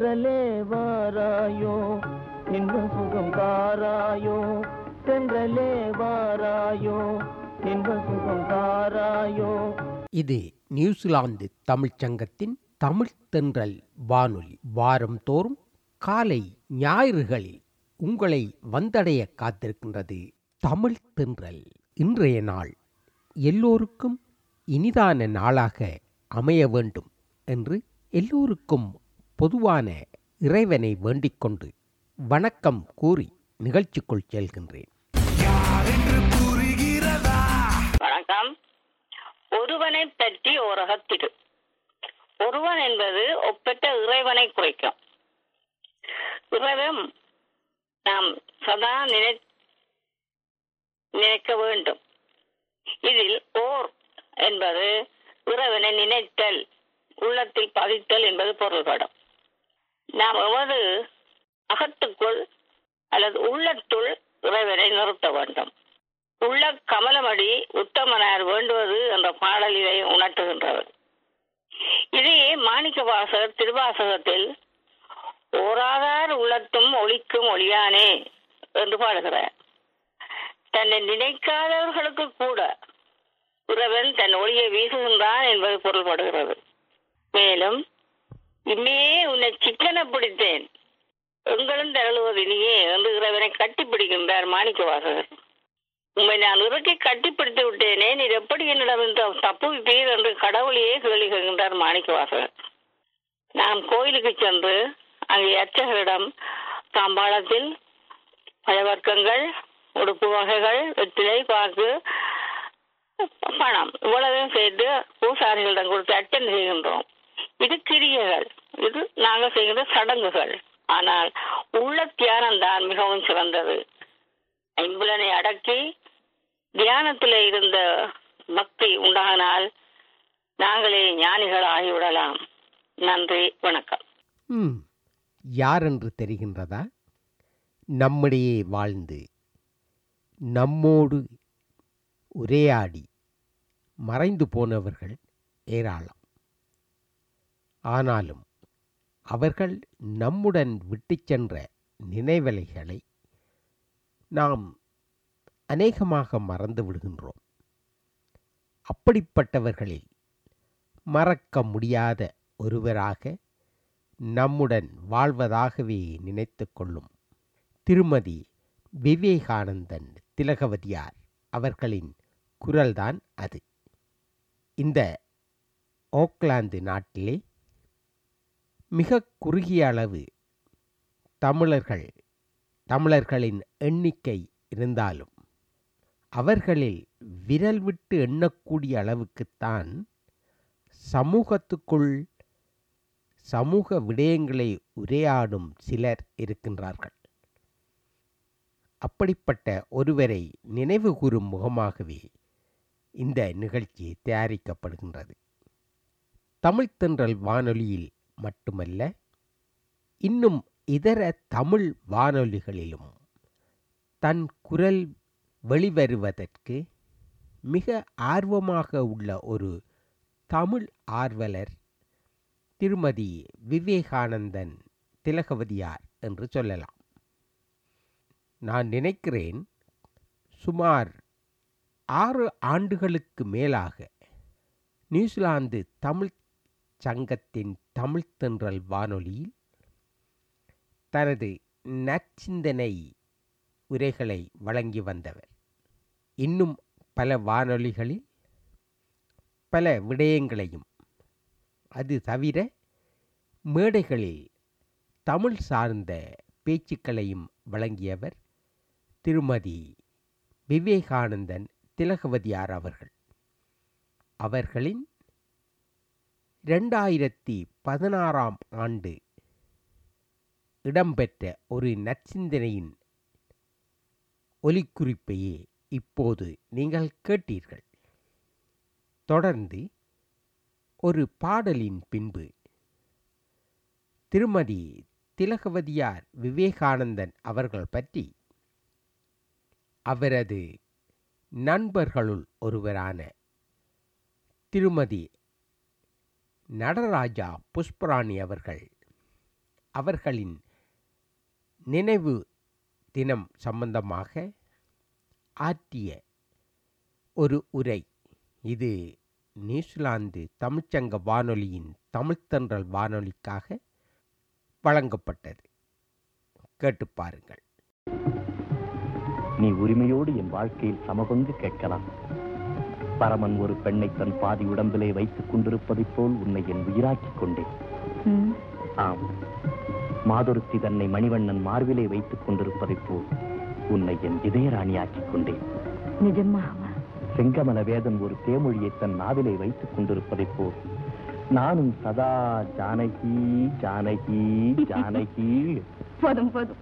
தென்றலே வாராயோ இன்பம் சுகம் தாராயோ. தென்றலே வாராயோ இன்பம் சுகம் தாராயோ. இது நியூசிலாந்து தமிழ்ச் சங்கத்தின் தமிழ் தென்றல் வானொலி. வாரம் தோறும் காலை ஞாயிறுகளில் உங்களை வந்தடைய காத்திருக்கின்றது தமிழ் தென்றல். இன்றைய நாள் எல்லோருக்கும் இனிதான நாளாக அமைய வேண்டும் என்று எல்லோருக்கும் பொதுவான இறைவனை வேண்டிக் கொண்டு வணக்கம் கூறி நிகழ்ச்சிக்குள் செல்கின்றேன். வணக்கம். ஒருவனை பற்றி ஒரு ஒருவன் என்பது ஒப்பற்ற இறைவனை குறைக்கும். இறைவன் நாம் சதா நினை நினைக்க வேண்டும். இதில் ஓர் என்பது இறைவனை நினைத்தல் உள்ளத்தில் பதித்தல் என்பது பொருள்படும். நாம் எவது அகத்துக்குள் அல்லது உள்ளத்துள் இறைவனை நிறுத்த வேண்டும். உள்ள கமலமடி உத்தமனார் வேண்டுவது என்ற பாடல் உணர்த்துகின்றவர். உணர்த்துகின்றது இதையே மாணிக்க வாசகர் திருவாசகத்தில் ஓராதார் உள்ளத்தும் ஒளிக்கும் ஒளியானே என்று பாடுகிறார். தன்னை நினைக்காதவர்களுக்கு கூட இறைவன் தன் ஒளியை வீசுகின்றான் என்பது பொருள்படுகிறது. மேலும் இம்மையே உன்னை சிக்கன பிடித்தேன் எங்களும் தரழுவது இனியே என்று இறைவனை கட்டிப்பிடிக்கின்றார் மாணிக்க வாசகர் உண்மை நான் இறக்கி கட்டிப்பிடித்து விட்டேனே நீர் எப்படி என்னிடம் இந்த தப்புவிப்பீர் என்று கடவுளையே கேள்வி கேட்கின்றார் மாணிக்க வாசகர் நான் கோயிலுக்கு சென்று அங்கே அர்ச்சகரிடம் தாம்பாளத்தில் பழவர்க்கங்கள் உடுப்பு வகைகள் வெற்றிலை பாக்கு பணம் இவ்வளவையும் சேர்த்து பூசாரிகளிடம் கொடுத்து அர்ச்சனை செய்கின்றோம். இது கிரியைகள் இது நாங்கள் செய்கிற சடங்குகள். ஆனால் உள்ள தியானம் தான் மிகவும் சிறந்தது. ஐம்புலனை அடக்கி தியானத்தில் இருந்த பக்தி உண்டானால் நாங்களே ஞானிகள் ஆகிவிடலாம் நன்றி வணக்கம். ம் என்று தெரிகின்றதா? நம்மிடையே வாழ்ந்து நம்மோடு உரையாடி மறைந்து போனவர்கள் ஏராளம். ஆனாலும் அவர்கள் நம்முடன் விட்டுச் சென்ற நினைவலைகளை நாம் அநேகமாக மறந்து விடுகின்றோம். அப்படிப்பட்டவர்களில் மறக்க முடியாத ஒருவராக நம்முடன் வாழ்வதாகவே நினைத்து கொள்ளும் திருமதி விவேகானந்தன் திலகவதியார் அவர்களின் குரல்தான் அது. இந்த ஓக்லாந்து நாட்டிலே மிக குறுகிய அளவு தமிழர்கள் தமிழர்களின் எண்ணிக்கை இருந்தாலும் அவர்களில் விரல் விட்டு எண்ணக்கூடிய அளவுக்குத்தான் சமூகத்துக்குள் சமூக விடயங்களை உரையாடும் சிலர் இருக்கின்றார்கள். அப்படிப்பட்ட ஒருவரை நினைவு கூறும் முகமாகவே இந்த நிகழ்ச்சி தயாரிக்கப்படுகின்றது. தமிழ்த்தென்றல் வானொலியில் மட்டுமல்ல இன்னும் இதர தமிழ் வானொலிகளிலும் தன் குரல் வெளிவருவதற்கு மிக ஆர்வமாக உள்ள ஒரு தமிழ் ஆர்வலர் திருமதி விவேகானந்தன் திலகவதியார் என்று சொல்லலாம். நான் நினைக்கிறேன் சுமார் ஆறு ஆண்டுகளுக்கு மேலாக நியூசிலாந்து தமிழ் சங்கத்தின் தமிழ்த்தென்றல் வானொலியில் தனது நற்சிந்தனை உரைகளை வழங்கி வந்தவர். இன்னும் பல வானொலிகளில் பல விடயங்களையும் அது தவிர மேடைகளில் தமிழ் சார்ந்த பேச்சுக்களையும் வழங்கியவர் திருமதி விவேகானந்தன் திலகவதியார் அவர்கள். அவர்களின் ரெண்டாயிரத்தி பதினாறாம் ஆண்டு இடம்பெற்ற ஒரு நற்சிந்தனையின் ஒலிக்குறிப்பையே இப்போது நீங்கள் கேட்டீர்கள். தொடர்ந்து ஒரு பாடலின் பின்பு திருமதி திலகவதியார் விவேகானந்தன் அவர்கள் பற்றி அவரது நண்பர்களுள் ஒருவரான திருமதி நடராஜா புஷ்பராணி அவர்கள். அவர்களின் நினைவு தினம் சம்பந்தமாக ஆற்றிய ஒரு உரை. இது நியூசிலாந்து தமிழ்ச்சங்க வானொலியின் தமிழ்த்தன்றல் வானொலிக்காக வழங்கப்பட்டது. கேட்டு பாருங்கள். நீ உரிமையோடு என் வாழ்க்கையில் சமபங்கு கேட்கலாம். பரமன் ஒரு பெண்ணை தன் பாதி உடம்பிலே வைத்துக் கொண்டிருப்பதைப் போல் உன்னை என் உயிராக்கிக் கொண்டேன். ஆம். மாதொருத்தி தன்னை மணிவண்ணன் மார்பிலே வைத்துக் கொண்டிருப்பதைப் போல் உன்னை என் இதயராணியாக்கிக் கொண்டேன். நிஜமாவா செங்கமல வேதன் ஒரு தேமொழியை தன் நாவிலே வைத்துக் கொண்டிருப்பதைப் போல் நானும் சதா ஜானகி ஜானகி ஜானகி. போதும் போதும்.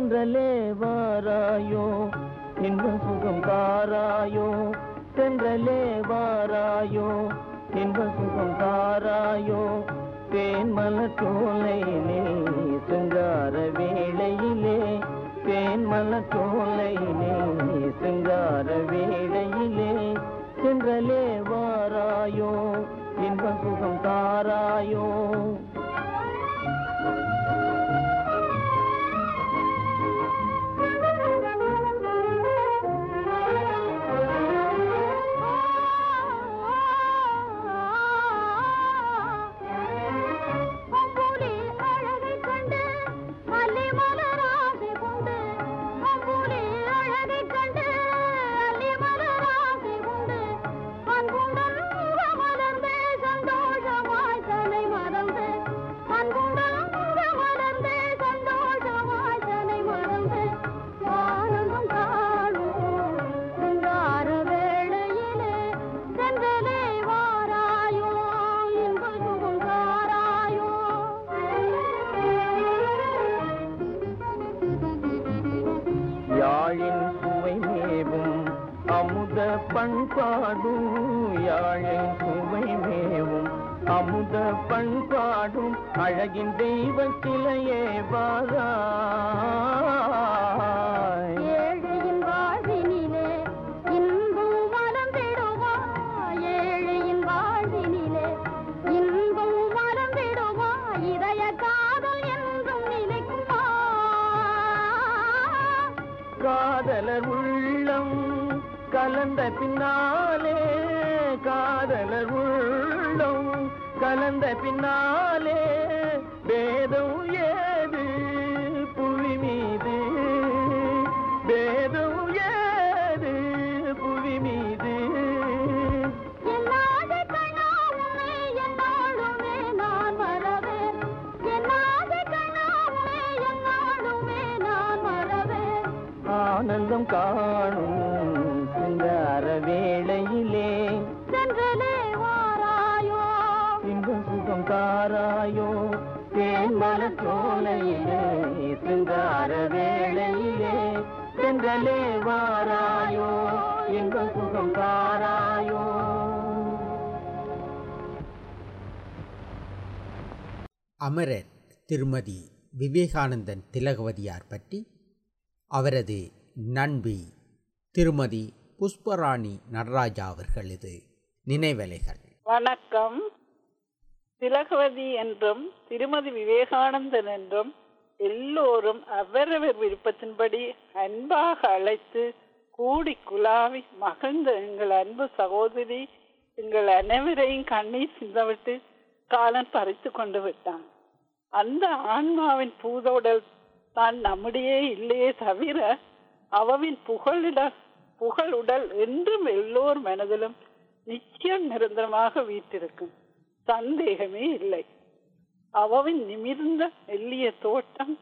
தென்றலே வாராயோ? இன்பம் சுகம் தாராயோ? தென்றலே வாராயோ? இன்பம் சுகம் தாராயோ? தேன் மலத்தோலையிலே சிங்கார வேளையிலே தேன் மலத்தோலையிலே சிங்கார வேளையிலே தென்றலே வாராயோ? இன்பம் சுகம் தாராயோ? கலந்த பின்னாலே காதலர் உள்ளம். கலந்த பின்னாலே வேதம் ஏது? புவி மீது. வேதம் ஏது? புவி மீது. என் ஆசை அமரர் திருமதி விவேகானந்தன் திலகவதியார் பற்றி அவரது நண்பி திருமதி புஷ்பராணி நடராஜா அவர்களது நினைவலைகள். வணக்கம். திலகவதி என்றும் திருமதி விவேகானந்தன் என்றும் எல்லோரும் அவரவர் விருப்பத்தின்படி அன்பாக அழைத்து கூடி குலாவி மகிழ்ந்த எங்கள் அன்பு சகோதரி எங்கள் அனைவரையும் கண்ணீர் சிந்தவிட்டு காலன் பறித்து கொண்டு விட்டான். அந்த ஆன்மாவின் பூதோடல் தான் நம்முடைய இல்லையே தவிர அவவின் புகழிட புகழுடல் என்றும் எல்லோர் மனதிலும் நிச்சயம் நிரந்தரமாக வீட்டிருக்கும் சந்தேகமே இல்லை. அவவின் நிமிர்ந்த மெல்லிய தோட்டம்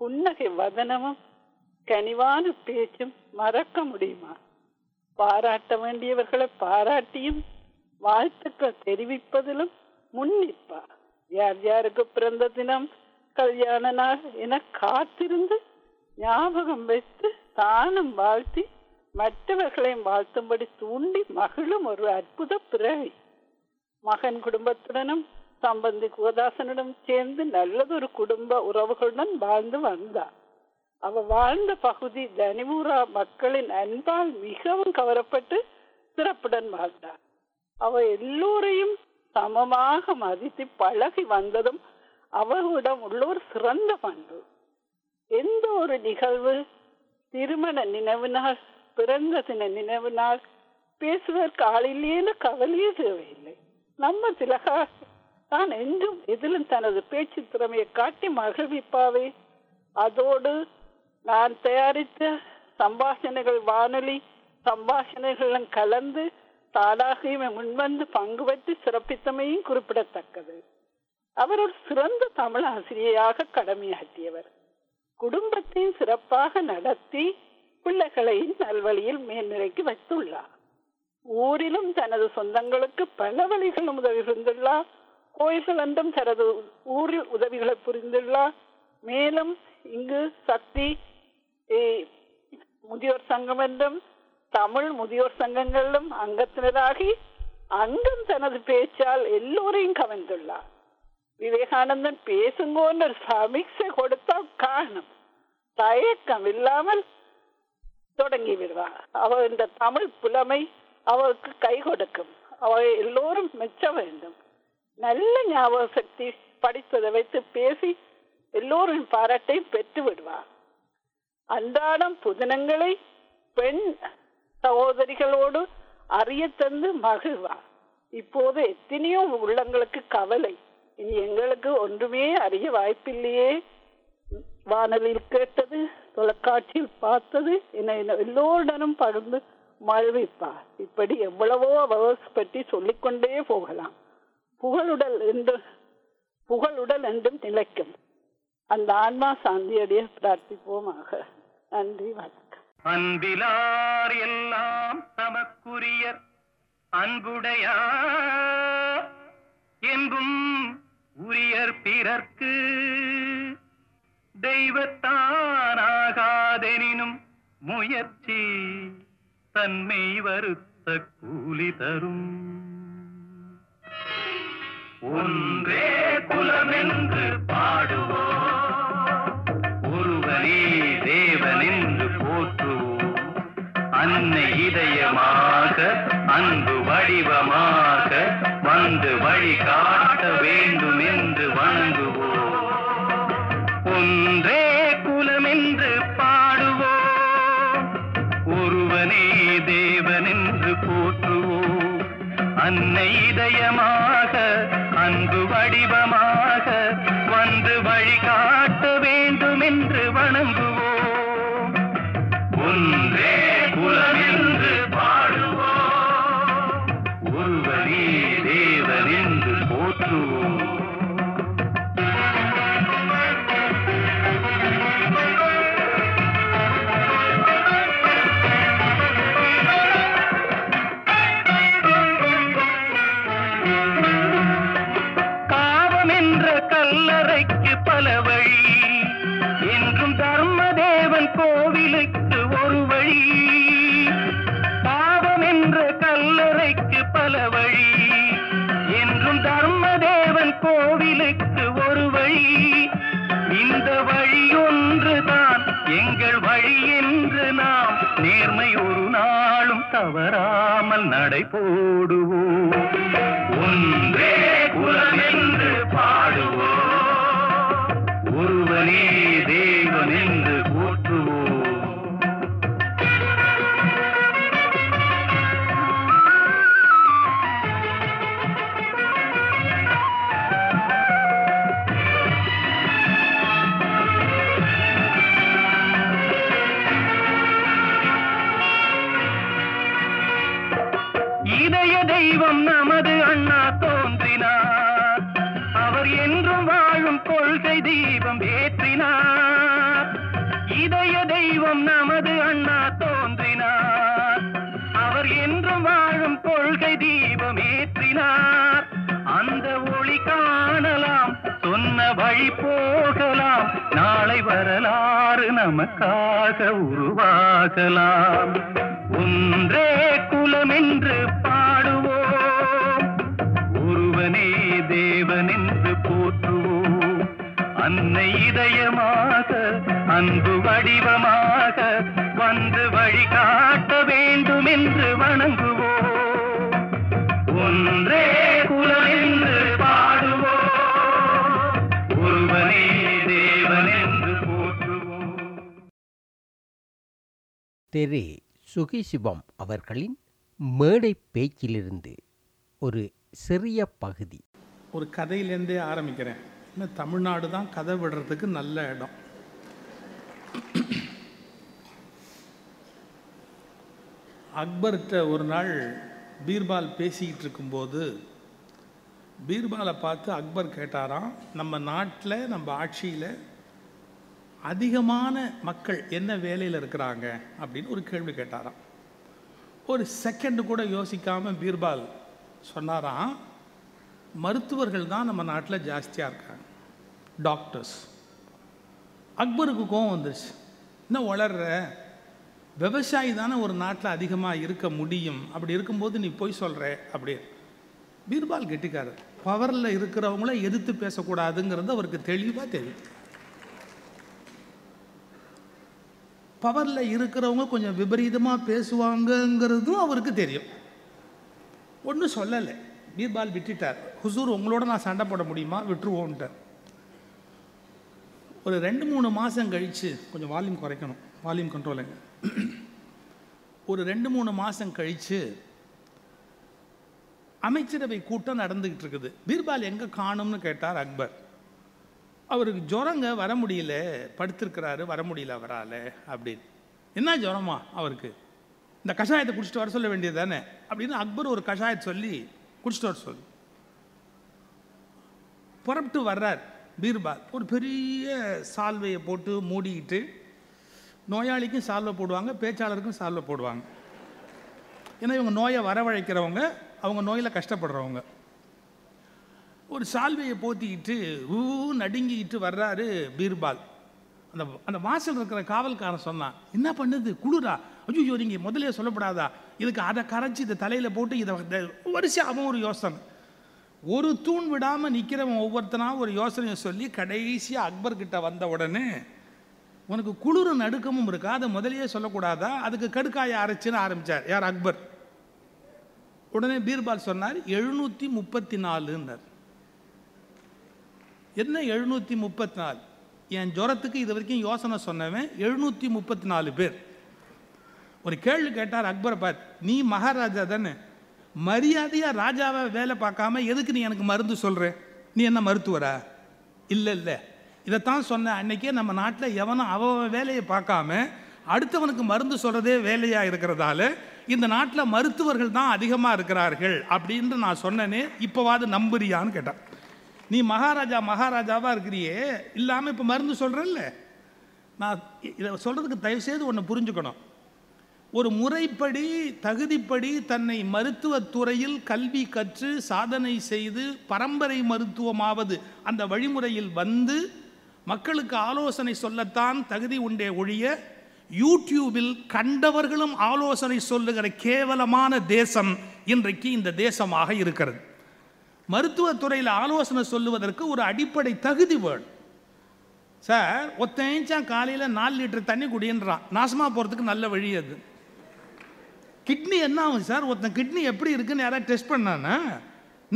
புன்னகை வதனமும் கனிவான பேச்சும் மறக்க முடியுமா? பாராட்ட வேண்டியவர்களை பாராட்டியும் வாழ்த்துக்கள் தெரிவிப்பதிலும் முன்னிப்பா யார் யாருக்கு பிறந்த தினம்? கல்யாண நாள் என காத்திருந்து ஞாபகம் வைத்து தானும் வாழ்த்தி மற்றவர்களையும் வாழ்த்தும்படி தூண்டி மகிழும் ஒரு அற்புத பிறவி. மகன் குடும்பத்துடனும் சம்பந்தி குகதாசனுடன் சேர்ந்து நல்லதொரு குடும்ப உறவுகளுடன் வாழ்ந்து வந்தார். அவ வாழ்ந்த பகுதி தனிமூரா மக்களின் அன்பால் மிகவும் கவரப்பட்டு சிறப்புடன் வாழ்ந்தார். அவ எல்லோரையும் சமமாக மதித்து பழகி வந்ததும் அவர்களிடம் உள்ள ஒரு சிறந்த பண்பு. எந்த ஒரு நிகழ்வு திருமண நினைவு நாள் பிறந்த தின நினைவு நாள் பேசுவதற்கு ஆளில்லையேன்னு கவலையே தேவையில்லை. நம்ம திலகா தான் என்றும் எதிலும் தனது பேச்சு திறமையை காட்டி மகிழ்விப்பாவே. அதோடு நான் தயாரித்த சம்பாஷணைகள் வானொலி சம்பாஷணைகளும் கலந்து தானாகவே முன்வந்து பங்கு பற்றி சிறப்பித்தமையும் குறிப்பிடத்தக்கது. அவர் ஒரு சிறந்த தமிழ் ஆசிரியையாக கடமையாற்றியவர். குடும்பத்தையும் சிறப்பாக நடத்தி பிள்ளைகளையும் நல்வழியில் மேல்நிலைக்கு வைத்துள்ளார். ஊரிலும் தனது சொந்தங்களுக்கு பல வழிகளும் உதவி புரிந்துள்ளார் கோயில்கள் என்றும் தனது ஊரில் உதவிகளை புரிந்துள்ளார். மேலும் இங்கு சக்தி முதியோர் சங்கம் என்றும் தமிழ் முதியோர் சங்கங்களிலும் அங்கத்தினராகி அங்கும் தனது பேச்சால் எல்லோரையும் கவர்ந்துள்ளார். விவேகானந்தன் பேசுங்கோன்னு ஒரு சமிக்சை கொடுத்தால் காணும். தயக்கம் இல்லாமல் தொடங்கி விடுவார். அவ இந்த தமிழ் புலமை அவருக்கு கை கொடுக்கும். அவ எல்லோரும் மெச்ச வேண்டும். நல்ல ஞாபக சக்தி படித்ததை வைத்து பேசி எல்லோரின் பாராட்டை பெற்று விடுவார். அன்றாடம் புதினங்களை பெண் சகோதரிகளோடு அறிய தந்து மகிழ்வார் இப்போது எத்தனையோ உள்ளங்களுக்கு கவலை. இனி எங்களுக்கு ஒன்றுமே அறிய வாய்ப்பில்லையே. வானொலியில் கேட்டது தொலைக்காட்சியில் பார்த்தது என எல்லோருடனும் பகிர்ந்து மகிழ்விப்பார். இப்படி எவ்வளவோ அவர்ஸ் பற்றி சொல்லிக்கொண்டே போகலாம். புகழுடல் என்று புகழுடல் என்றும் நிலைக்கும். அந்த ஆன்மா சாந்தியடைய பிரார்த்திப்போமாக. நன்றி வணக்கம். அன்பிலார் எல்லாம் தமக்குரிய அன்புடையார் என்றும் உரியர் பிறர்க்கு தெய்வத்தானாகாதெனினும் முயற்சி தன்மை வருத்த கூலி தரும். ஒன்றே குலமென்று தெய்வமாக வந்து வழி காட்ட வேண்டும் என்று வணங்குவோம். ஒன்றே குலமென்று பாடுவோம். ஒருவனே தேவன் என்று போற்றுவோம். அன்னை இதயமாக அன்பு வடிவமாக வந்து வழிகாட்ட காவம் என்ற கல்லறைக்கு பல வழி. என்றும் தர்மதேவன் கோவிலுக்கு ஒரு வழி. பாவம் என்ற கல்லறைக்கு பல வழி. என்றும் தர்மதேவன் கோவிலுக்கு ஒரு வழி. இந்த வழி ஒன்றுதான் எங்கள் வழி என்று நாம் நேர்மை ஒரு நாளும் தவறாமல் நடை போடுவோம். ஒன்றே குலம் பாடுவோம் ஒருவனே தேவன் என்று இதய தெய்வம் நமது அண்ணா தோன்றினார். அவர் என்றும் வாழும் கொள்கை தீபம் ஏற்றினார். இதய தெய்வம் நமது அண்ணா தோன்றினார். அவர் என்றும் வாழும் கொள்கை தீபம் ஏற்றினார். அந்த ஒளி காணலாம் சொன்ன வழி போகலாம் நாளை வரலாறு நமக்காக உருவாகலாம். ஒன்றே குலம் என்று பாடுவோம். ஒருவனே தேவன் என்று போற்றுவோம். அன்னை இதயமாக அன்பு வடிவமாக வந்து வழிகாட்ட வேண்டும் என்று வணங்குவோம். ஒன்றே குலம் என்று பாடுவோம். ஒருவனே தேவன் போற்றுவோம். திரு சுகி சிவம் அவர்களின் மேடை பேச்சிலிருந்து ஒரு சிறிய பகுதி. ஒரு கதையிலேருந்தே ஆரம்பிக்கிறேன். ஏன்னா தமிழ்நாடு தான் கதை விடுறதுக்கு நல்ல இடம். அக்பர்கிட்ட ஒரு நாள் பீர்பால் பேசிக்கிட்டு இருக்கும்போது பீர்பாலை பார்த்து அக்பர் கேட்டாராம் நம்ம நாட்டில் நம்ம ஆட்சியில் அதிகமான மக்கள் என்ன வேலையில் இருக்கிறாங்க அப்படின்னு ஒரு கேள்வி கேட்டாராம். ஒரு செகண்ட் கூட யோசிக்காமல் பீர்பால் சொன்னாராம் மருத்துவர்கள் தான் நம்ம நாட்டில் ஜாஸ்தியாக இருக்காங்க. டாக்டர்ஸ் அக்பருக்கு கோவம் வந்துருச்சு. என்ன வளர்ற விவசாயி தானே ஒரு நாட்டில் அதிகமாக இருக்க முடியும். அப்படி இருக்கும்போது நீ போய் சொல்கிற அப்படி பீர்பால் கெட்டிக்காரர் பவரில் இருக்கிறவங்கள எதிர்த்து பேசக்கூடாதுங்கிறது அவருக்கு தெளிவாக தெரியும். பவரில் இருக்கிறவங்க கொஞ்சம் விபரீதமாக பேசுவாங்கங்கிறதும் அவருக்கு தெரியும். ஒன்றும் சொல்லலை. பீர்பால் விட்டுட்டார். ஹுசூர் உங்களோட நான் சண்டை போட முடியுமா? விட்டுருவோன்ட்டார். ஒரு ரெண்டு மூணு மாதம் கழித்து கொஞ்சம் வால்யூம் குறைக்கணும். வால்யூம் கண்ட்ரோலுங்க ஒரு ரெண்டு மூணு மாதம் கழித்து அமைச்சரவை கூட்டம் நடந்துக்கிட்டு இருக்குது. பீர்பால் எங்கே காணும்னு கேட்டார் அக்பர். அவருக்கு ஜுரங்க வர முடியல படுத்திருக்கிறாரு வர முடியல அவரால் அப்படின்னு. என்ன ஜுரமா அவருக்கு? இந்த கஷாயத்தை குடிச்சிட்டு வர சொல்ல வேண்டியது தானே அப்படின்னு அக்பர் ஒரு கஷாயத்தை சொல்லி குடிச்சிட்டு வர சொல்லு. புறப்பட்டு வர்றார் பீர்பால். ஒரு பெரிய சால்வையை போட்டு மூடிக்கிட்டு நோயாளிக்கும் சால்வை போடுவாங்க பேச்சாளருக்கும் சால்வை போடுவாங்க. ஏன்னா இவங்க நோயை வரவழைக்கிறவங்க அவங்க நோயில் கஷ்டப்படுறவங்க. ஒரு சால்வையை போத்திக்கிட்டு ஊ நடுங்கிக்கிட்டு வர்றாரு பீர்பால். அந்த அந்த வாசல் இருக்கிற காவல்காரன் சொன்னான் என்ன பண்ணுது? குளிரா? ஐயோ நீங்கள் முதலே சொல்லப்படாதா? இதுக்கு அதை கரைச்சி இதை தலையில் போட்டு இதை வரிசையாக அவன் ஒரு யோசனை. ஒரு தூண் விடாமல் நிற்கிறவன் ஒவ்வொருத்தனா ஒரு யோசனையை சொல்லி கடைசியாக அக்பர் கிட்ட வந்த உடனே உனக்கு குளிரும் நடுக்கமும் இருக்கா? அதை முதலையே சொல்லக்கூடாதா? அதுக்கு கடுக்காய அரைச்சின்னு ஆரம்பிச்சார். யார்? அக்பர். உடனே பீர்பால் சொன்னார் எழுநூற்றி முப்பத்தி நாலுன்னார். என்ன எழுநூற்றி முப்பத்தி நாலு? என் ஜுரத்துக்கு இது வரைக்கும் யோசனை சொன்னவன் எழுநூற்றி முப்பத்தி நாலு பேர். ஒரு கேள்வி கேட்டார் அக்பரை பார்த்து நீ மகாராஜா தானே? மரியாதையாக ராஜாவை வேலை பார்க்காம எதுக்கு நீ எனக்கு மருந்து சொல்கிற நீ என்ன மருத்துவரா? இல்லை இல்லை. இதைத்தான் சொன்னேன். அன்னைக்கே நம்ம நாட்டில் எவனும் அவ வேலையை பார்க்காம அடுத்தவனுக்கு மருந்து சொல்கிறதே வேலையாக இருக்கிறதால இந்த நாட்டில் மருத்துவர்கள் தான் அதிகமாக இருக்கிறார்கள். அப்படின்னு நான் சொன்னேனே இப்போவாது நம்புறியான்னு கேட்டேன் நீ மகாராஜா மகாராஜாவாக இருக்கிறியே. இல்லாமல் இப்போ மருந்து சொல்கிறல்ல நான் இதை சொல்கிறதுக்கு தயவுசெய்து ஒன்று புரிஞ்சுக்கணும். ஒரு முறைப்படி தகுதிப்படி தன்னை மருத்துவத் துறையில் கல்வி கற்று சாதனை செய்து பரம்பரை மருத்துவமாவது அந்த வழிமுறையில் வந்து மக்களுக்கு ஆலோசனை சொல்லத்தான் தகுதி உண்டே ஒழிய யூடியூபில் கண்டவர்களும் ஆலோசனை சொல்லுகிற கேவலமான தேசம் இன்றைக்கு இந்த தேசமாக இருக்கிறது. மருத்துவத்துறையில் ஆலோசனை சொல்லுவதற்கு ஒரு அடிப்படை தகுதி வேணும். சார் ஒத்தேஞ்சான் காலையில் நாலு லிட்டர் தண்ணி குடின்றான். நாசமாக போகிறதுக்கு நல்ல வழி அது. கிட்னி என்ன ஆகும் சார்? ஒருத்தன் கிட்னி எப்படி இருக்குன்னு யாராவது டெஸ்ட் பண்ணானா?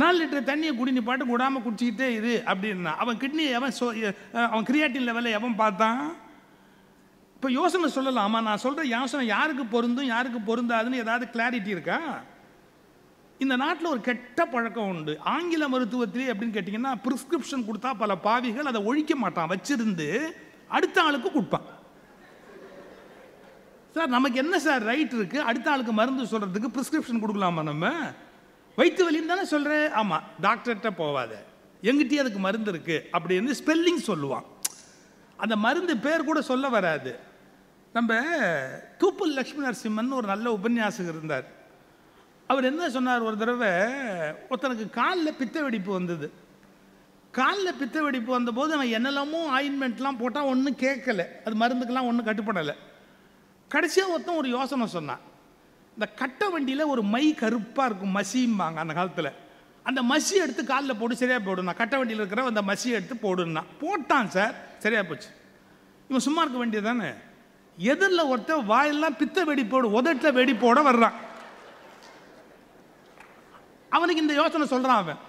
நாலு லிட்டர் தண்ணியை குடி நீ பாட்டு விடாமல் குடிச்சிக்கிட்டே இரு அப்படின்னா அவன் கிட்னி எவன் சோ அவன் கிரியாட்டின் லெவலில் எவன் பார்த்தான்? இப்போ யோசனை சொல்லலாமா? நான் சொல்கிற யோசனை யாருக்கு பொருந்தும் யாருக்கு பொருந்தாதுன்னு ஏதாவது கிளாரிட்டி இருக்கா? இந்த நாட்டில் ஒரு கெட்ட பழக்கம் உண்டு. ஆங்கில மருத்துவத்திலே அப்படின்னு கேட்டிங்கன்னா ப்ரிஸ்கிரிப்ஷன் கொடுத்தா பல பாவிகள் அதை ஒழிக்க மாட்டான். வச்சிருந்து அடுத்த ஆளுக்கு கொடுப்பான். சார் நமக்கு என்ன சார் ரைட் இருக்கு? அடுத்த ஆளுக்கு மருந்து சொல்றதுக்கு பிரிஸ்கிரிப்ஷன் கொடுக்கலாமா நம்ம? வயிற்று வலின்னு தானே சொல்கிறேன் ஆமாம் டாக்டர்கிட்ட போவாத. எங்கிட்டயே அதுக்கு மருந்து இருக்கு அப்படின்னு ஸ்பெல்லிங் சொல்லுவான். அந்த மருந்து பேர் கூட சொல்ல வராது. நம்ம தூப்பல் லக்ஷ்மி நரசிம்மன் ஒரு நல்ல உபன்யாசகர் இருந்தார். அவர் என்ன சொன்னார் ஒரு தடவை? ஒருத்தனுக்கு காலில் பித்த வெடிப்பு வந்தது. காலில் பித்த வெடிப்பு வந்தபோது அவன் என்னெல்லாமோ ஆயின்மெண்ட்லாம் போட்டால் ஒன்றும் கேட்கல. அது மருந்துக்கெல்லாம் ஒன்றும் கட்டுப்படலை. கடைசியாக ஒருத்தன் ஒரு யோசனை சொன்னான். இந்த கட்டை வண்டியில் ஒரு மை கருப்பாக இருக்கும் மசிம்பாங்க அந்த காலத்தில். அந்த மசி எடுத்து காலில் போட்டு சரியாக போடுனா கட்டை வண்டியில் இருக்கிற அந்த மசியை எடுத்து போடுனா போட்டான் சார் சரியாக போச்சு. இவன் சும்மா இருக்க வேண்டியது தானே? எதிரில் ஒருத்தன் வாயெல்லாம் பித்த வெடிப்போடு உதட்டில் வெடிப்போட வர்றான். அவனுக்கு இந்த யோசனை சொல்கிறான் அவன்.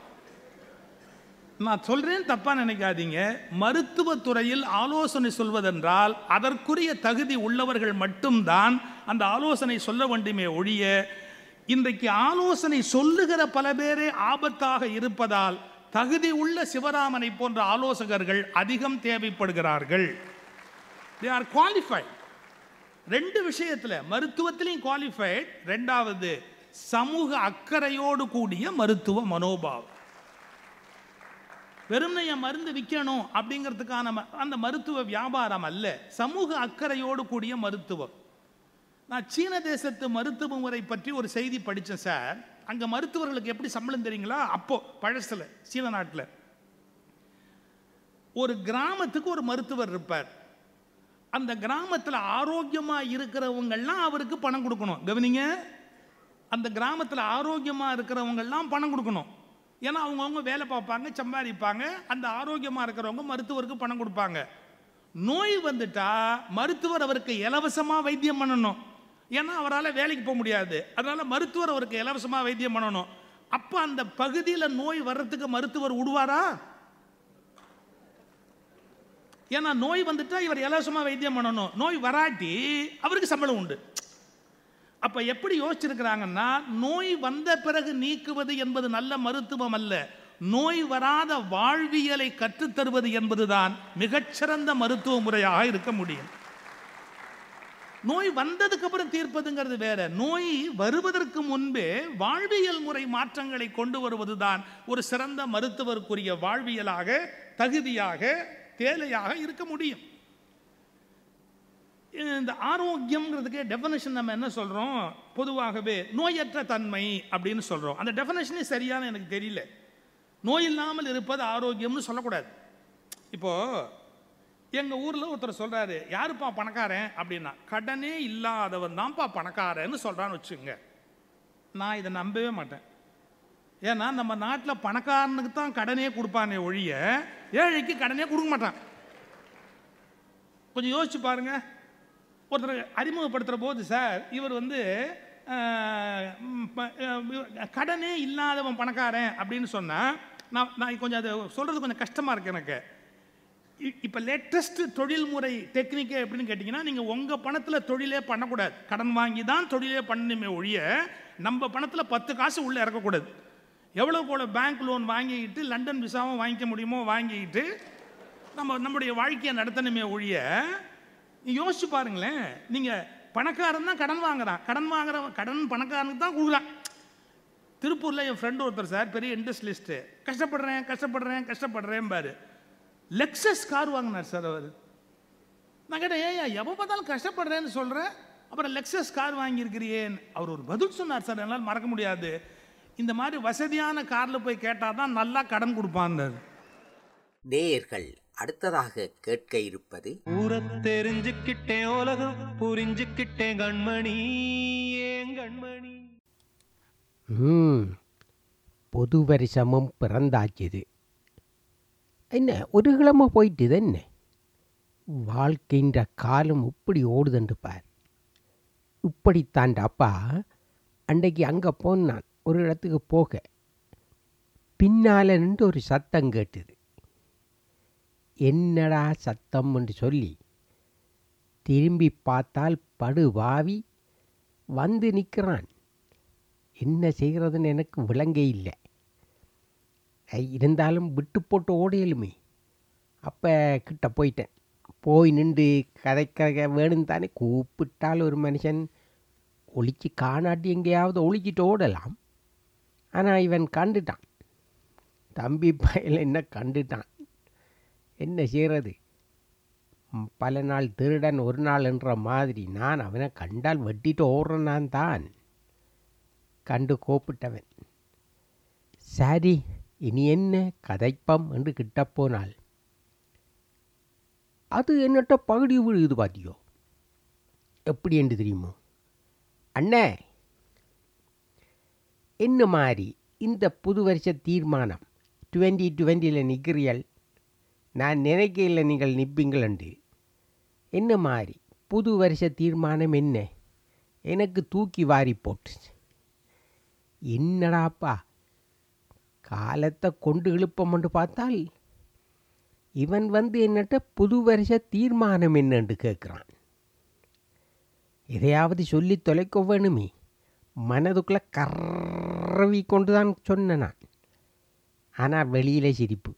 நான் சொல்கிறேன் தப்பாக நினைக்காதீங்க. மருத்துவத்துறையில் ஆலோசனை சொல்வதென்றால் அதற்குரிய தகுதி உள்ளவர்கள் மட்டும்தான் அந்த ஆலோசனை சொல்ல வேண்டுமே ஒழிய இன்றைக்கு ஆலோசனை சொல்லுகிற பல பேரே ஆபத்தாக இருப்பதால் தகுதி உள்ள சிவராமனை போன்ற ஆலோசகர்கள் அதிகம் தேவைப்படுகிறார்கள். தே ஆர் குவாலிஃபைட் ரெண்டு விஷயத்தில் மருத்துவத்திலையும் குவாலிஃபைட் ரெண்டாவது சமூக அக்கறையோடு கூடிய மருத்துவ மனோபாவம். வெறும் என் மருந்து விற்கணும் அப்படிங்கிறதுக்கான ம- அந்த மருத்துவ வியாபாரம் அல்ல சமூக அக்கறையோடு கூடிய மருத்துவம். நான் சீன தேசத்து மருத்துவ முறை பற்றி ஒரு செய்தி படித்தேன் சார். அங்கே மருத்துவர்களுக்கு எப்படி சம்பளம் தெரியுங்களா அப்போ பழசில் சீன நாட்டில். ஒரு கிராமத்துக்கு ஒரு மருத்துவர் இருப்பார். அந்த கிராமத்தில் ஆரோக்கியமாக இருக்கிறவங்கெல்லாம் அவருக்கு பணம் கொடுக்கணும். கவனிங்க. அந்த கிராமத்தில் ஆரோக்கியமாக இருக்கிறவங்கெல்லாம் பணம் கொடுக்கணும். ஏன்னா அவங்கவுங்க வேலை பார்ப்பாங்க சம்பாதிப்பாங்க. அந்த ஆரோக்கியமாக இருக்கிறவங்க மருத்துவருக்கு பணம் கொடுப்பாங்க. நோய் வந்துட்டா மருத்துவர் அவருக்கு இலவசமாக வைத்தியம் பண்ணணும். ஏன்னா அவரால் வேலைக்கு போக முடியாது. அதனால மருத்துவர் அவருக்கு இலவசமாக வைத்தியம் பண்ணணும். அப்போ அந்த பகுதியில் நோய் வர்றதுக்கு மருத்துவர் விடுவாரா? ஏன்னா நோய் வந்துட்டா இவர் இலவசமாக வைத்தியம் பண்ணணும். நோய் வராட்டி அவருக்கு சம்பளம் உண்டு. அப்ப எப்படி யோசிச்சிருக்கிறாங்கன்னா நோய் வந்த பிறகு நீக்குவது என்பது நல்ல மருத்துவம் அல்ல. நோய் வராத வாழ்வியலை கற்றுத்தருவது என்பதுதான் மிகச்சிறந்த மருத்துவ முறையாக இருக்க முடியும். நோய் வந்ததுக்கு அப்புறம் தீர்ப்பதுங்கிறது வேற. நோய் வருவதற்கு முன்பே வாழ்வியல் முறை மாற்றங்களை கொண்டு வருவதுதான் ஒரு சிறந்த மருத்துவருக்குரிய வாழ்வியலாக தகுதியாக தேலையாக இருக்க முடியும். இந்த ஆரோக்கியம்ங்கிறதுக்கு டெஃபனேஷன் நம்ம என்ன சொல்கிறோம் பொதுவாகவே நோயற்ற தன்மை அப்படின்னு சொல்கிறோம் அந்த டெஃபனேஷனே சரியான எனக்கு தெரியல. நோய் இல்லாமல் இருப்பது ஆரோக்கியம்னு சொல்லக்கூடாது. இப்போது எங்கள் ஊரில் ஒருத்தர் சொல்கிறாரு யாருப்பா பணக்காரன்? அப்படின்னா கடனே இல்லாதவன் தான்ப்பா பணக்காரன்னு சொல்கிறான்னு வச்சுங்க நான் இதை நம்பவே மாட்டேன். ஏன்னா நம்ம நாட்டில் பணக்காரனுக்கு தான் கடனே கொடுப்பானே ஒழிய ஏழைக்கு கடனே கொடுக்க மாட்டான். கொஞ்சம் யோசிச்சு பாருங்கள் ஒருத்தர் அறிமுகப்படுத்துகிற போது சார் இவர் வந்து கடனே இல்லாதவன் பணக்காரன் அப்படின்னு சொன்னால் நான் நான் கொஞ்சம் அது சொல்கிறது கொஞ்சம் கஷ்டமாக இருக்கு எனக்கு. இப்போ லேட்டஸ்ட் தொழில்முறை டெக்னிக்கே எப்படின்னு கேட்டிங்கன்னா நீங்கள் உங்கள் பணத்தில் தொழிலே பண்ணக்கூடாது. கடன் வாங்கி தான் தொழிலே பண்ணணுமே ஒழிய நம்ம பணத்தில் பத்து காசு உள்ளே இறக்கக்கூடாது. எவ்வளோ போல பேங்க் லோன் வாங்கிக்கிட்டு லண்டன் விசாவும் வாங்கிக்க முடியுமோ வாங்கிக்கிட்டு நம்ம நம்முடைய வாழ்க்கையை நடத்தணுமே ஒழிய யோசிச்சு பாருங்களேன். நீங்கள் பணக்காரன் தான் கடன் வாங்குறான். கடன் வாங்குற கடன் பணக்காரனுக்கு தான் கொடுக்குறான். திருப்பூரில் என் ஃப்ரெண்டு ஒருத்தர் சார் பெரிய இண்டஸ்ட்ரியலிஸ்ட்டு கஷ்டப்படுறேன் கஷ்டப்படுறேன் கஷ்டப்படுறேன் பாரு. லெக்ஸஸ் கார் வாங்கினார் சார் அவர். நான் கேட்டேன் ஏயா எப்போ பார்த்தாலும் கஷ்டப்படுறேன்னு சொல்கிறேன் அப்புறம் லெக்ஸஸ் கார் வாங்கியிருக்கிறியேன் அவர் ஒரு பதில் சொன்னார் சார் என்னால் மறக்க முடியாது. இந்த மாதிரி வசதியான காரில் போய் கேட்டால் தான் நல்லா கடன் கொடுப்பான்னாரு. நேயர்கள் அடுத்ததாக கேட்க இருப்பது ஊரை தெரிஞ்சுக்கிட்டேன் உலகம் புரிஞ்சுக்கிட்டேன் கண்மணி ஏன் கண்மணி? ம் பொது வருஷமும் பிறந்தாச்சுது என்ன ஒரு கிழமை போயிட்டுது என்ன? வாழ்க்கைன்ற காலம் இப்படி ஓடுதுண்டு பார். இப்படித்தாண்ட அப்பா அன்றைக்கு அங்கே போனான் ஒரு இடத்துக்கு போக. பின்னால நின்று ஒரு சத்தம் கேட்டுது. என்னடா சத்தம் என்று சொல்லி திரும்பி பார்த்தால் படு வாவி வந்து நிற்கிறான். என்ன செய்கிறதுன்னு எனக்கு விளங்கே இல்லை. ஐ, இருந்தாலும் விட்டு போட்டு ஓடையலுமே. அப்போ கிட்ட போயிட்டேன். போய் நின்று கதைக்க வேணும் தானே கூப்பிட்டால் ஒரு மனுஷன் ஒழிச்சு காணாட்டி எங்கேயாவது ஒழிச்சிட்டு ஓடலாம். ஆனால் இவன் கண்டுட்டான். தம்பி பயல் என்ன கண்டுட்டான்? என்ன செய்கிறது? பல நாள் திருடன் ஒரு நாள் என்ற மாதிரி நான் அவனை கண்டால் வெட்டிட்டு ஓடுறேன் நான் தான். கண்டு கோப்பிட்டவன். சரி இனி என்ன கதைப்பம் என்று கிட்ட அது என்னட்ட பகுடி விழுகுது பாத்தியோ? எப்படி என்று தெரியுமோ? அண்ணே! என்ன மாதிரி இந்த புது வருஷ தீர்மானம்? டுவெண்ட்டி டுவெண்ட்டியில் நிற்கிறீர்கள். நான் நினைக்கையில் நீங்கள் நிற்பீங்கள் அண்டு என்ன மாதிரி புது வருஷ தீர்மானம் என்ன? எனக்கு தூக்கி வாரி போட்டுச்சு. என்னடாப்பா? காலத்தை கொண்டு இழுப்போம்னு பார்த்தால் இவன் வந்து என்னட்ட புது வருஷ தீர்மானம் என்னன்னு கேட்குறான். எதையாவது சொல்லி தொலைக்க வேணுமே? மனதுக்குள்ளே கறவி கொண்டு தான் சொன்னேன் நான். ஆனால் வெளியில் சிரிப்பு.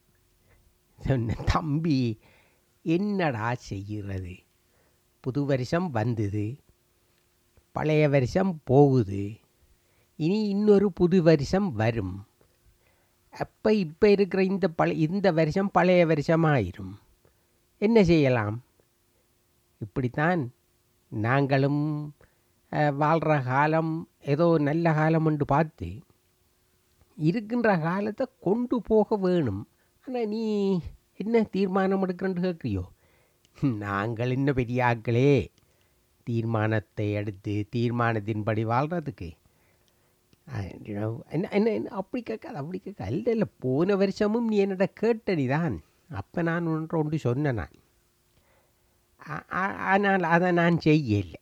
சொன்னேன் தம்பி என்னடா செய்கிறது? புது வருஷம் வந்தது பழைய வருஷம் போகுது இனி இன்னொரு புது வருஷம் வரும். அப்போ இப்போ இருக்கிற இந்த பழ இந்த வருஷம் பழைய வருஷமாயிரும். என்ன செய்யலாம்? இப்படித்தான் நாங்களும் வாழ்கிற காலம் ஏதோ நல்ல காலம் என்று பார்த்து இருக்கின்ற காலத்தை கொண்டு போக வேணும். ஆனால் நீ என்ன தீர்மானம் எடுக்கிறன்னு கேட்குறியோ? நாங்கள் என்ன பெரிய ஆட்களே. தீர்மானத்தை எடுத்து தீர்மானத்தின்படி வாழ்கிறதுக்கு என்ன என்ன என்ன அப்படி கேட்காது அப்படி கேட்காது. இல்லை இல்லை போன வருஷமும் நீ என்னடா கேட்ட நீதான் அப்போ நான் ஒன்று ஒன்று சொன்னேன்? நான் ஆனால் அதை நான் செய்யலை.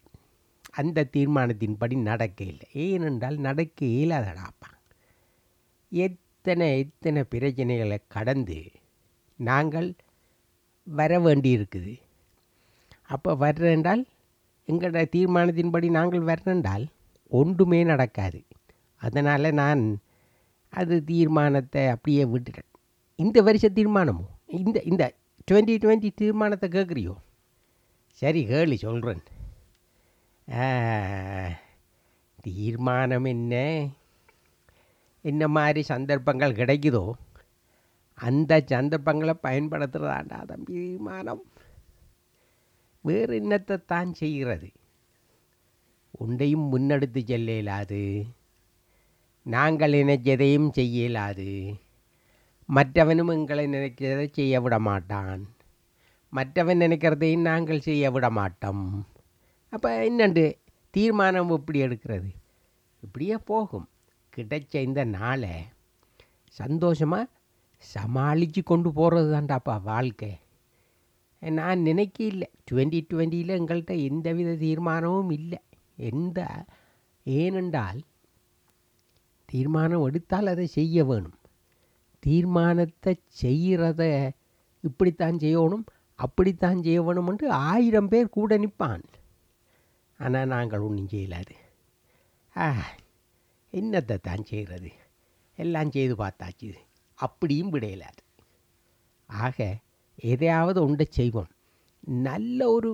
அந்த தீர்மானத்தின்படி நடக்க இல்லை ஏனென்றால் நடக்க இயலாதடாப்பா இத்தனை இத்தனை பிரச்சனைகளை கடந்து நாங்கள் வர வேண்டியிருக்குது. அப்போ வர்றென்றால் எங்களோட தீர்மானத்தின்படி நாங்கள் வர்றென்றால் ஒன்றுமே நடக்காது. அதனால் நான் அது தீர்மானத்தை அப்படியே விட்டுட்டேன். இந்த வருஷ தீர்மானமும் இந்த இந்த டுவெண்ட்டி டுவெண்ட்டி தீர்மானத்தை கேட்குறியோ? சரி கேளு சொல்கிறேன் தீர்மானம் என்ன? என்ன மாதிரி சந்தர்ப்பங்கள் கிடைக்குதோ அந்த சந்தர்ப்பங்களை பயன்படுத்துகிறதாண்டா தம்பி தீர்மானம் வேறு இன்னத்தைத்தான் தான் செய்கிறது? உண்டையும் முன்னெடுத்து செல்ல இயலாது நாங்கள் நினைச்சதையும் செய்ய இயலாது மற்றவனும் எங்களை நினைக்கிறதை செய்ய விட மாட்டான். மற்றவன் நினைக்கிறதையும் நாங்கள் செய்ய விட மாட்டோம். அப்போ என்னண்டு தீர்மானம் எப்படி எடுக்கிறது? இப்படியே போகும். கிடைச்ச இந்த நாளை சந்தோஷமாக சமாளித்து கொண்டு போகிறது தான்டாப்பா வாழ்க்கை. நான் நினைக்க இல்லை டுவெண்ட்டி டுவெண்ட்டியில் எங்கள்கிட்ட எந்தவித தீர்மானமும் இல்லை. எந்த ஏனென்றால் தீர்மானம் எடுத்தால் அதை செய்ய வேணும். தீர்மானத்தை செய்கிறத இப்படித்தான் செய்யணும் அப்படித்தான் செய்ய வேணுமென்று ஆயிரம் பேர் கூட நிற்பான். ஆனால் நாங்கள் ஒன்றும் செய்யலாது ஆ என்னத்தை தான் செய்கிறது? எல்லாம் செய்து பார்த்தாச்சு. அப்படியும் விடையலாது ஆக எதையாவது ஒன்றை செய்வோம். நல்ல ஒரு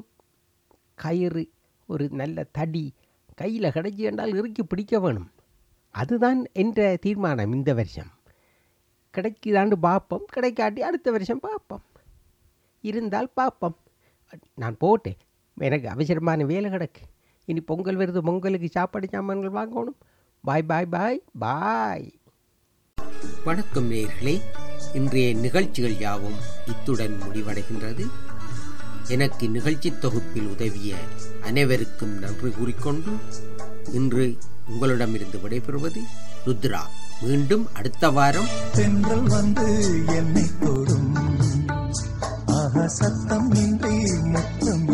கயிறு ஒரு நல்ல தடி கையில் கிடைச்சி என்றால் இறுக்கி பிடிக்க வேணும். அதுதான் என்ற தீர்மானம் இந்த வருஷம். கிடைக்குதாண்டு பார்ப்போம். கிடைக்காட்டி அடுத்த வருஷம் பார்ப்போம். இருந்தால் பார்ப்போம். நான் போட்டேன். எனக்கு அவசரமான வேலை கிடக்கு. இனி பொங்கல் வருது பொங்கலுக்கு சாப்பாடு சாமான்கள் வாங்கணும். பாய் பாய் பாய் பாய் வணக்கம் நேயர்களே இன்றைய நிகழ்ச்சிகள் யாவும் இத்துடன் முடிவடைகின்றது. எனக்கு நிகழ்ச்சி தொகுப்பில் உதவிய அனைவருக்கும் நன்றி கூறிக்கொண்டு இன்று உங்களிடமிருந்து விடைபெறுவது ருத்ரா. மீண்டும் அடுத்த வாரம். தென்றல் வந்து என்னை தொடும். சத்தம் இன்றி முத்தமிடும்